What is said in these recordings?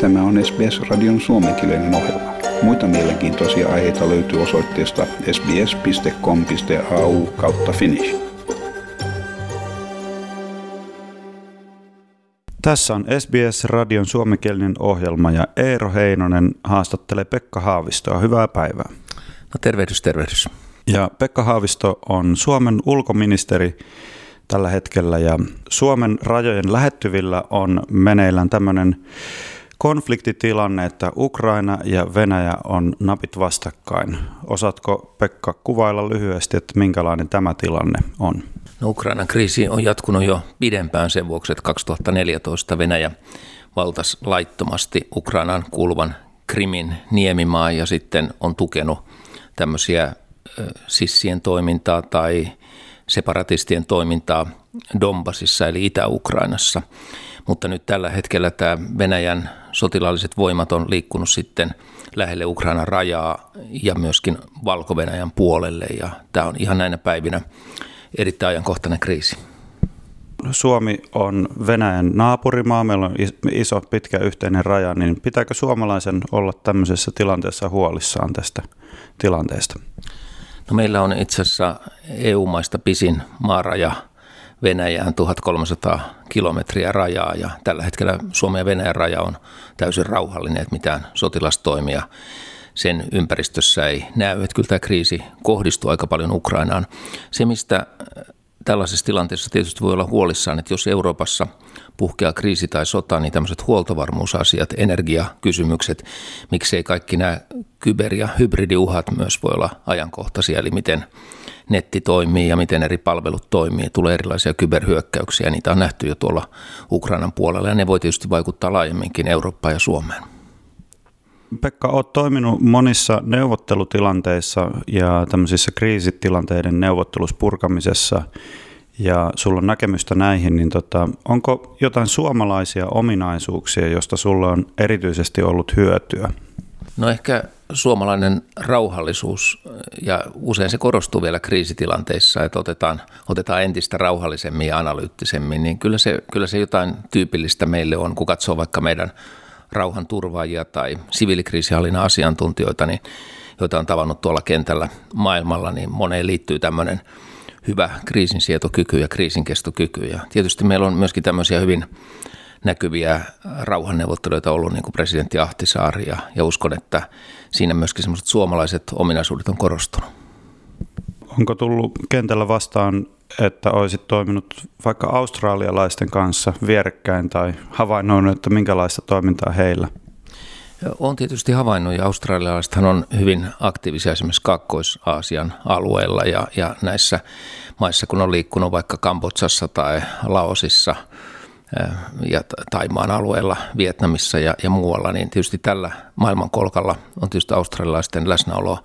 Tämä on SBS-radion suomenkielinen ohjelma. Muita mielenkiintoisia aiheita löytyy osoitteesta sbs.com.au kautta finnish. Tässä on SBS-radion suomenkielinen ohjelma ja Eero Heinonen haastattelee Pekka Haavistoa. Hyvää päivää. No tervehdys, tervehdys. Ja Pekka Haavisto on Suomen ulkoministeri tällä hetkellä ja Suomen rajojen lähettyvillä on meneillään tämmöinen konfliktitilanne, että Ukraina ja Venäjä on napit vastakkain. Osaatko Pekka kuvailla lyhyesti, että minkälainen tämä tilanne on? No, Ukrainan kriisi on jatkunut jo pidempään sen vuoksi, että 2014 Venäjä valtas laittomasti Ukrainan kuuluvan Krimin niemimaa ja sitten on tukenut tämmöisiä sissien toimintaa tai separatistien toimintaa Donbasissa eli Itä-Ukrainassa. Mutta nyt tällä hetkellä tämä Venäjän sotilaalliset voimat on liikkunut sitten lähelle Ukrainan rajaa ja myöskin Valko-Venäjän puolelle ja tämä on ihan näinä päivinä erittäin ajankohtainen kriisi. Suomi on Venäjän naapurimaa, meillä on iso pitkä yhteinen raja, niin pitääkö suomalaisen olla tämmöisessä tilanteessa huolissaan tästä tilanteesta? No meillä on itse asiassa EU-maista pisin maaraja Venäjään 1300 kilometriä rajaa ja tällä hetkellä Suomen ja Venäjän raja on täysin rauhallinen, että mitään sotilastoimia sen ympäristössä ei näy. Että kyllä tämä kriisi kohdistuu aika paljon Ukrainaan. Se, mistä tällaisessa tilanteessa tietysti voi olla huolissaan, että jos Euroopassa puhkeaa kriisi tai sota, niin tämmöiset huoltovarmuusasiat, energiakysymykset, miksei kaikki nämä kyber- ja hybridiuhat myös voi olla ajankohtaisia, eli miten netti toimii ja miten eri palvelut toimii. Tulee erilaisia kyberhyökkäyksiä, niitä on nähty jo tuolla Ukrainan puolella ja ne voi tietysti vaikuttaa laajemminkin Eurooppaan ja Suomeen. Pekka, olet toiminut monissa neuvottelutilanteissa ja tämmöisissä kriisitilanteiden neuvotteluspurkamisessa ja sulla on näkemystä näihin, niin tota, onko jotain suomalaisia ominaisuuksia, josta sulla on erityisesti ollut hyötyä? No ehkä suomalainen rauhallisuus, ja usein se korostuu vielä kriisitilanteissa, että otetaan, otetaan entistä rauhallisemmin ja analyyttisemmin, niin kyllä se, kyllä se jotain tyypillistä meille on, kun katsoo vaikka meidän rauhanturvaajia tai siviilikriisihallinnan asiantuntijoita, niin, joita on tavannut tuolla kentällä maailmalla, niin moneen liittyy tämmöinen hyvä kriisinsietokyky ja kriisinkestokyky. Ja tietysti meillä on myöskin tämmöisiä hyvin näkyviä rauhanneuvotteluita ollut, niin kuin presidentti Ahtisaari, ja, ja uskon, että siinä myöskin semmoiset suomalaiset ominaisuudet on korostunut. Onko tullut kentällä vastaan, että olisit toiminut vaikka australialaisten kanssa vierekkäin tai havainnoinut, että minkälaista toimintaa heillä? On tietysti havainnut ja australialaisethan on hyvin aktiivisia esimerkiksi Kaakkois-Aasian alueella ja, ja näissä maissa, kun on liikkunut vaikka Kambodsassa tai Laosissa – ja Taimaan alueella, Vietnamissa ja, ja muualla, niin tietysti tällä maailmankolkalla on tietysti australialaisten läsnäolo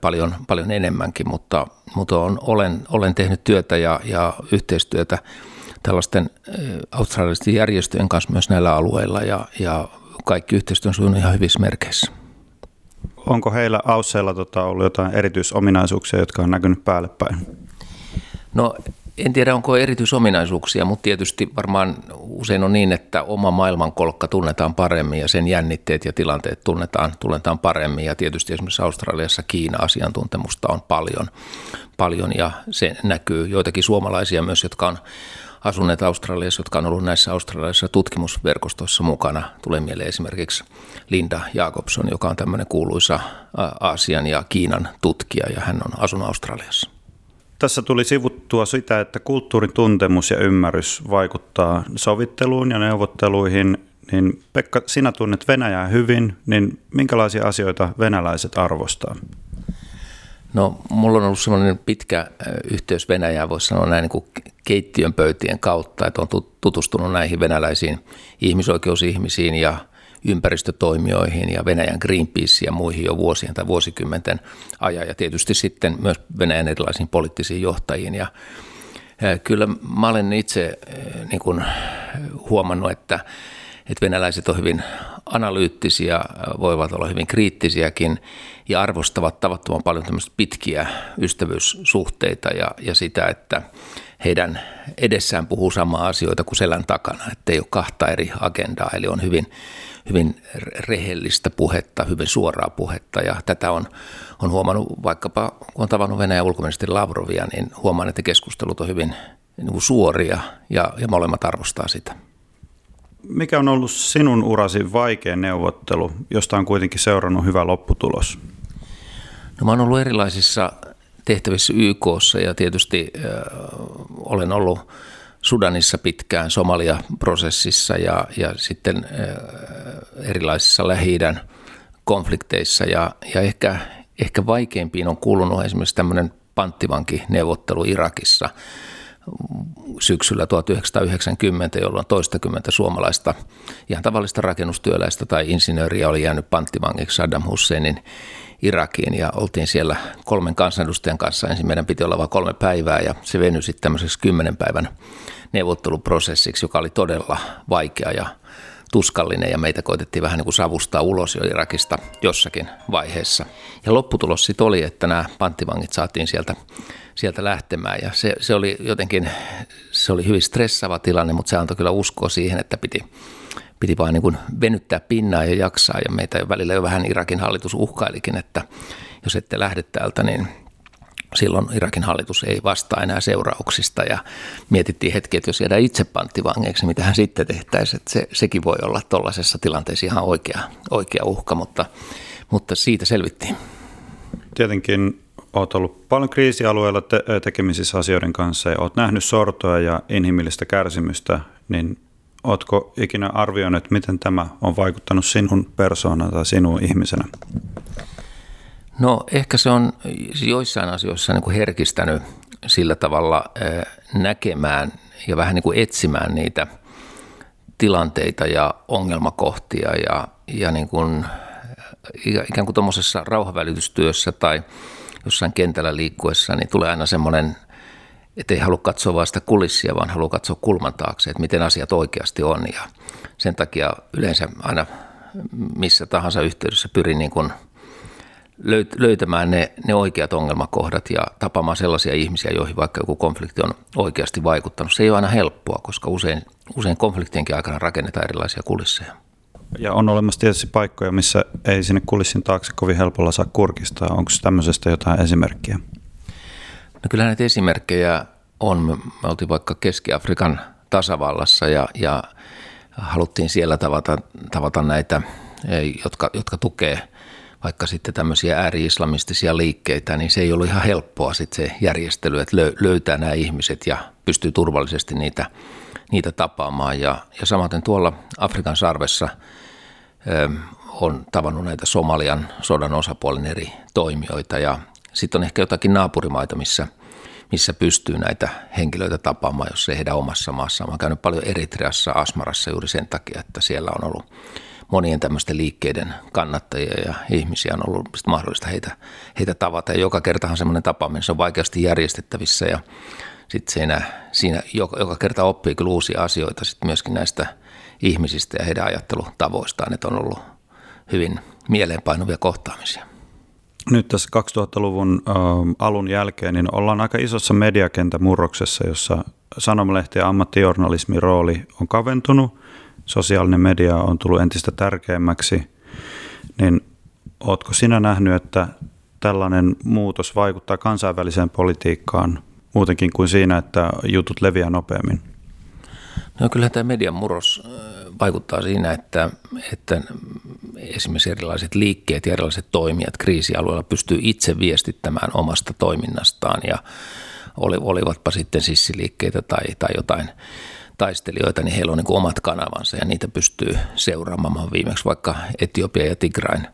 paljon, paljon enemmänkin, mutta, mutta on, olen, olen tehnyt työtä ja, ja yhteistyötä tällaisten australialaisten järjestöjen kanssa myös näillä alueilla ja, ja kaikki yhteistyö on sujunut ihan hyvissä merkeissä. Onko heillä Ausseilla tota, ollut jotain erityisominaisuuksia, jotka on näkynyt päälle päin? No en tiedä, onko erityisominaisuuksia, mutta tietysti varmaan usein on niin, että oma maailmankolkka tunnetaan paremmin ja sen jännitteet ja tilanteet tunnetaan, tunnetaan paremmin. Ja tietysti esimerkiksi Australiassa Kiina-asiantuntemusta on paljon, paljon ja se näkyy joitakin suomalaisia myös, jotka on asuneet Australiassa, jotka on ollut näissä australialaisissa tutkimusverkostoissa mukana. Tulee mieleen esimerkiksi Linda Jacobson, joka on tämmöinen kuuluisa Aasian ja Kiinan tutkija ja hän on asunut Australiassa. Tässä tuli sivuttua sitä, että kulttuurin tuntemus ja ymmärrys vaikuttaa sovitteluun ja neuvotteluihin. Niin Pekka, sinä tunnet Venäjää hyvin, niin minkälaisia asioita venäläiset arvostaa? No, mulla on ollut sellainen pitkä yhteys Venäjään, voisi sanoa näin niin kuin keittiön pöytien kautta, että on tutustunut näihin venäläisiin ihmisoikeusihmisiin ja ympäristötoimijoihin ja Venäjän Greenpeace ja muihin jo vuosien tai vuosikymmenten ajan ja tietysti sitten myös Venäjän erilaisiin poliittisiin johtajiin. Ja kyllä mä olen itse niin kuin huomannut, että että venäläiset on hyvin analyyttisiä, voivat olla hyvin kriittisiäkin ja arvostavat tavattoman paljon tämmöistä pitkiä ystävyyssuhteita ja, ja sitä, että heidän edessään puhuu samaa asioita kuin selän takana, että ei ole kahta eri agendaa, eli on hyvin, hyvin rehellistä puhetta, hyvin suoraa puhetta ja tätä on, on huomannut vaikkapa, kun on tavannut Venäjän ulkoministeri Lavrovia, niin huomaan, että keskustelut on hyvin niin kuin suoria ja, ja molemmat arvostaa sitä. Mikä on ollut sinun urasi vaikea neuvottelu, josta on kuitenkin seurannut hyvä lopputulos? No mä oon ollut erilaisissa tehtävissä YKssa ja tietysti äh, olen ollut Sudanissa pitkään Somalia-prosessissa ja, ja sitten äh, erilaisissa lähi konflikteissa ja, ja ehkä, ehkä vaikeimpiin on kuulunut esimerkiksi tämmöinen panttivankineuvottelu Irakissa – syksyllä 1990, jolloin toistakymmentä suomalaista ihan tavallista rakennustyöläistä tai insinööriä oli jäänyt panttivangiksi Saddam Husseinin Irakiin ja oltiin siellä kolmen kansanedustajan kanssa. Ensin meidän piti olla vain kolme päivää ja se venyi sitten tämmöiseksi kymmenen päivän neuvotteluprosessiksi, joka oli todella vaikea ja tuskallinen ja meitä koitettiin vähän niin kuin savustaa ulos jo Irakista jossakin vaiheessa. Ja lopputulos sitten oli, että nämä panttivangit saatiin sieltä sieltä lähtemään. Ja se, se oli jotenkin, se oli hyvin stressaava tilanne, mutta se antoi kyllä uskoa siihen, että piti, piti vain niin kuin venyttää pinnaa ja jaksaa. Ja meitä jo välillä jo vähän Irakin hallitus uhkailikin, että jos ette lähde täältä, niin silloin Irakin hallitus ei vastaa enää seurauksista ja mietittiin hetki, että jos jäädään itse panttivangeiksi, mitä hän sitten tehtäisiin, että se, sekin voi olla tuollaisessa tilanteessa ihan oikea, oikea uhka, mutta, mutta siitä selvittiin. Tietenkin olet ollut paljon kriisialueella te- tekemisissä asioiden kanssa ja olet nähnyt sortoa ja inhimillistä kärsimystä, niin oletko ikinä arvioinut, miten tämä on vaikuttanut sinun persoonaan tai sinun ihmisenä? No ehkä se on joissain asioissa niin kuin herkistänyt sillä tavalla näkemään ja vähän niin kuin etsimään niitä tilanteita ja ongelmakohtia ja, ja niin kuin, ikään kuin tuommoisessa rauhavälitystyössä tai – jossain kentällä liikkuessa, niin tulee aina semmoinen, että ei halua katsoa vain sitä kulissia, vaan haluaa katsoa kulman taakse, että miten asiat oikeasti on. Ja sen takia yleensä aina missä tahansa yhteydessä pyrin niin kuin löytämään ne, ne oikeat ongelmakohdat ja tapaamaan sellaisia ihmisiä, joihin vaikka joku konflikti on oikeasti vaikuttanut. Se ei ole aina helppoa, koska usein, usein konfliktienkin aikana rakennetaan erilaisia kulisseja. Ja on olemassa tietysti paikkoja, missä ei sinne kulissin taakse kovin helpolla saa kurkistaa. Onko tämmöisestä jotain esimerkkiä? No kyllä näitä esimerkkejä on. Me oltiin vaikka Keski-Afrikan tasavallassa ja, ja haluttiin siellä tavata, tavata näitä, jotka, jotka tukee vaikka sitten tämmöisiä ääri-islamistisia liikkeitä, niin se ei ollut ihan helppoa sitten se järjestely, että löytää nämä ihmiset ja pystyy turvallisesti niitä niitä tapaamaan. Ja, ja samaten tuolla Afrikan sarvessa ö, on tavannut näitä Somalian sodan osapuolen eri toimijoita ja sitten on ehkä jotakin naapurimaita, missä, missä pystyy näitä henkilöitä tapaamaan, jos ei heidän omassa maassaan. Mä oon käynyt paljon Eritreassa, Asmarassa juuri sen takia, että siellä on ollut monien tämmöisten liikkeiden kannattajia ja ihmisiä on ollut mahdollista heitä, heitä tavata. Ja joka kertahan semmoinen tapaaminen se on vaikeasti järjestettävissä ja sitten siinä, siinä joka, joka kerta oppii kyllä uusia asioita sitten myöskin näistä ihmisistä ja heidän ajattelutavoistaan, että on ollut hyvin mieleenpainuvia kohtaamisia. Nyt tässä 2000-luvun äh, alun jälkeen niin ollaan aika isossa mediakentämurroksessa, jossa sanomalehti ja ammattijournalismin rooli on kaventunut, sosiaalinen media on tullut entistä tärkeämmäksi, niin oletko sinä nähnyt, että tällainen muutos vaikuttaa kansainväliseen politiikkaan muutenkin kuin siinä, että jutut leviää nopeammin? No kyllä tämä median murros vaikuttaa siinä, että, että esimerkiksi erilaiset liikkeet ja erilaiset toimijat kriisialueella pystyy itse viestittämään omasta toiminnastaan ja olivatpa sitten sissiliikkeitä tai, tai jotain taistelijoita, niin heillä on niin omat kanavansa ja niitä pystyy seuraamaan. viimeksi vaikka Etiopia ja Tigrain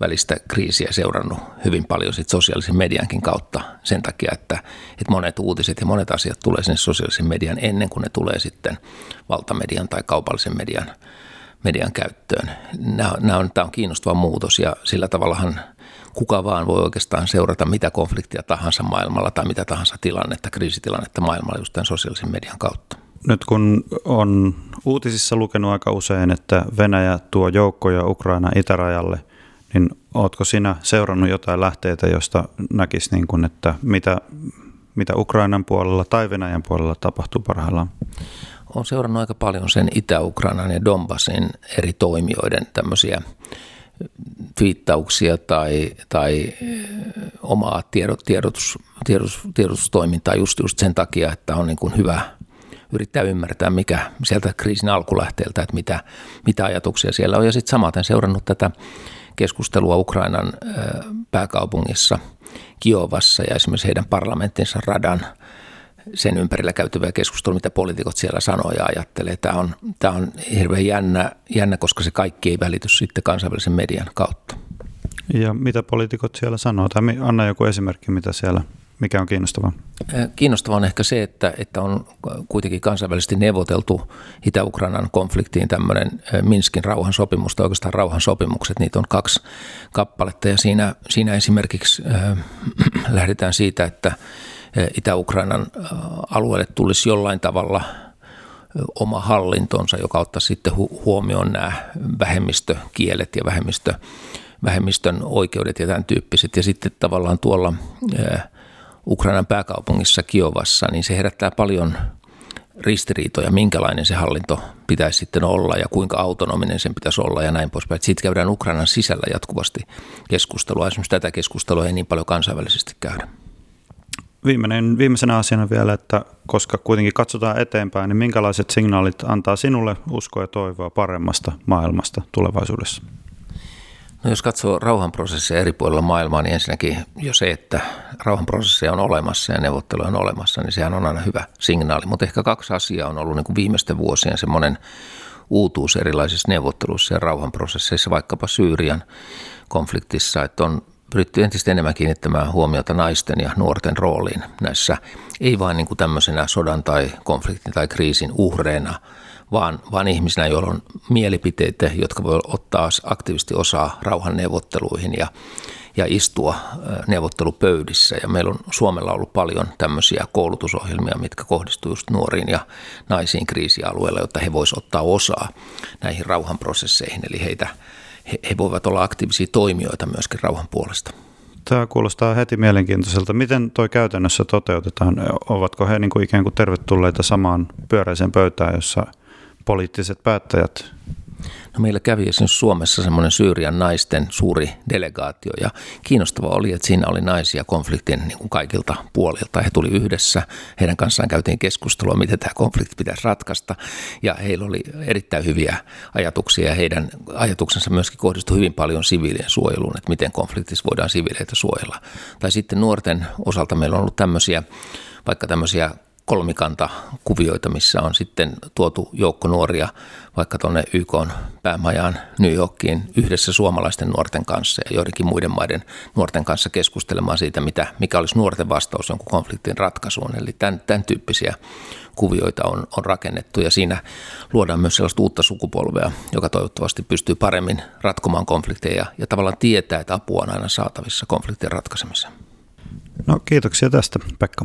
välistä kriisiä seurannut hyvin paljon sit sosiaalisen mediankin kautta sen takia, että, että monet uutiset ja monet asiat tulee sinne sosiaalisen median ennen kuin ne tulee sitten valtamedian tai kaupallisen median, median käyttöön. Nämä, nämä on, tämä on kiinnostava muutos ja sillä tavallahan kuka vaan voi oikeastaan seurata mitä konfliktia tahansa maailmalla tai mitä tahansa tilannetta, kriisitilannetta maailmalla just tämän sosiaalisen median kautta. Nyt kun on uutisissa lukenut aika usein, että Venäjä tuo joukkoja Ukraina itärajalle, niin ootko sinä seurannut jotain lähteitä, josta näkisi, niin kuin, että mitä, mitä Ukrainan puolella tai Venäjän puolella tapahtuu parhaillaan? Olen seurannut aika paljon sen Itä-Ukrainan ja Donbassin eri toimijoiden tämmöisiä viittauksia tai, tai omaa tiedot, tiedotus, tiedotus, tiedotustoimintaa just, just sen takia, että on niin kuin hyvä yrittää ymmärtää, mikä sieltä kriisin alkulähteeltä, että mitä, mitä ajatuksia siellä on. Ja sitten samaten seurannut tätä keskustelua Ukrainan pääkaupungissa Kiovassa ja esimerkiksi heidän parlamenttinsa radan sen ympärillä käytyvää keskustelua, mitä poliitikot siellä sanoo ja ajattelee. Tämä on, tämä on hirveän jännä, jännä, koska se kaikki ei välity sitten kansainvälisen median kautta. Ja mitä poliitikot siellä sanoo? Tai anna joku esimerkki, mitä siellä, mikä on kiinnostavaa? Kiinnostavaa on ehkä se, että, että on kuitenkin kansainvälisesti neuvoteltu Itä-Ukrainan konfliktiin tämmöinen Minskin rauhansopimus, tai oikeastaan rauhansopimukset, niitä on kaksi kappaletta, ja siinä, siinä esimerkiksi äh, lähdetään siitä, että Itä-Ukrainan alueelle tulisi jollain tavalla oma hallintonsa, joka ottaa sitten huomioon nämä vähemmistökielet ja vähemmistö, vähemmistön oikeudet ja tämän tyyppiset. Ja sitten tavallaan tuolla Ukrainan pääkaupungissa Kiovassa, niin se herättää paljon ristiriitoja, minkälainen se hallinto pitäisi sitten olla ja kuinka autonominen sen pitäisi olla ja näin poispäin. Siitä käydään Ukrainan sisällä jatkuvasti keskustelua. Esimerkiksi tätä keskustelua ei niin paljon kansainvälisesti käydä. Viimeinen, viimeisenä asiana vielä, että koska kuitenkin katsotaan eteenpäin, niin minkälaiset signaalit antaa sinulle uskoa ja toivoa paremmasta maailmasta tulevaisuudessa? No jos katsoo rauhanprosesseja eri puolilla maailmaa, niin ensinnäkin jo se, että rauhanprosesseja on olemassa ja neuvotteluja on olemassa, niin sehän on aina hyvä signaali. Mutta ehkä kaksi asiaa on ollut niin kuin viimeisten vuosien semmoinen uutuus erilaisissa neuvotteluissa ja rauhanprosesseissa, vaikkapa Syyrian konfliktissa, että on pyritty entistä enemmän kiinnittämään huomiota naisten ja nuorten rooliin näissä, ei vain niin kuin tämmöisenä sodan tai konfliktin tai kriisin uhreina, vaan, vaan ihmisinä, joilla on mielipiteitä, jotka voi ottaa aktiivisesti osaa rauhan neuvotteluihin ja, ja istua neuvottelupöydissä. Ja meillä on Suomella ollut paljon tämmöisiä koulutusohjelmia, mitkä kohdistuu just nuoriin ja naisiin kriisialueilla, jotta he voisivat ottaa osaa näihin rauhanprosesseihin, eli heitä – he, he voivat olla aktiivisia toimijoita myöskin rauhan puolesta. Tämä kuulostaa heti mielenkiintoiselta. Miten tuo käytännössä toteutetaan? Ovatko he niin kuin ikään kuin tervetulleita samaan pyöräiseen pöytään, jossa poliittiset päättäjät No meillä kävi esimerkiksi Suomessa semmoinen Syyrian naisten suuri delegaatio ja kiinnostava oli, että siinä oli naisia konfliktin niin kuin kaikilta puolilta. He tuli yhdessä, heidän kanssaan käytiin keskustelua, miten tämä konflikti pitäisi ratkaista ja heillä oli erittäin hyviä ajatuksia ja heidän ajatuksensa myöskin kohdistui hyvin paljon siviilien suojeluun, että miten konfliktissa voidaan siviileitä suojella. Tai sitten nuorten osalta meillä on ollut tämmöisiä vaikka tämmöisiä kolmikanta kuvioita, missä on sitten tuotu joukko nuoria vaikka tuonne YK päämajaan New Yorkiin yhdessä suomalaisten nuorten kanssa ja joidenkin muiden maiden nuorten kanssa keskustelemaan siitä, mitä, mikä olisi nuorten vastaus jonkun konfliktin ratkaisuun. Eli tämän, tämän tyyppisiä kuvioita on, on rakennettu ja siinä luodaan myös sellaista uutta sukupolvea, joka toivottavasti pystyy paremmin ratkomaan konflikteja ja tavallaan tietää, että apua on aina saatavissa konfliktien ratkaisemiseen. No kiitoksia tästä, Pekka.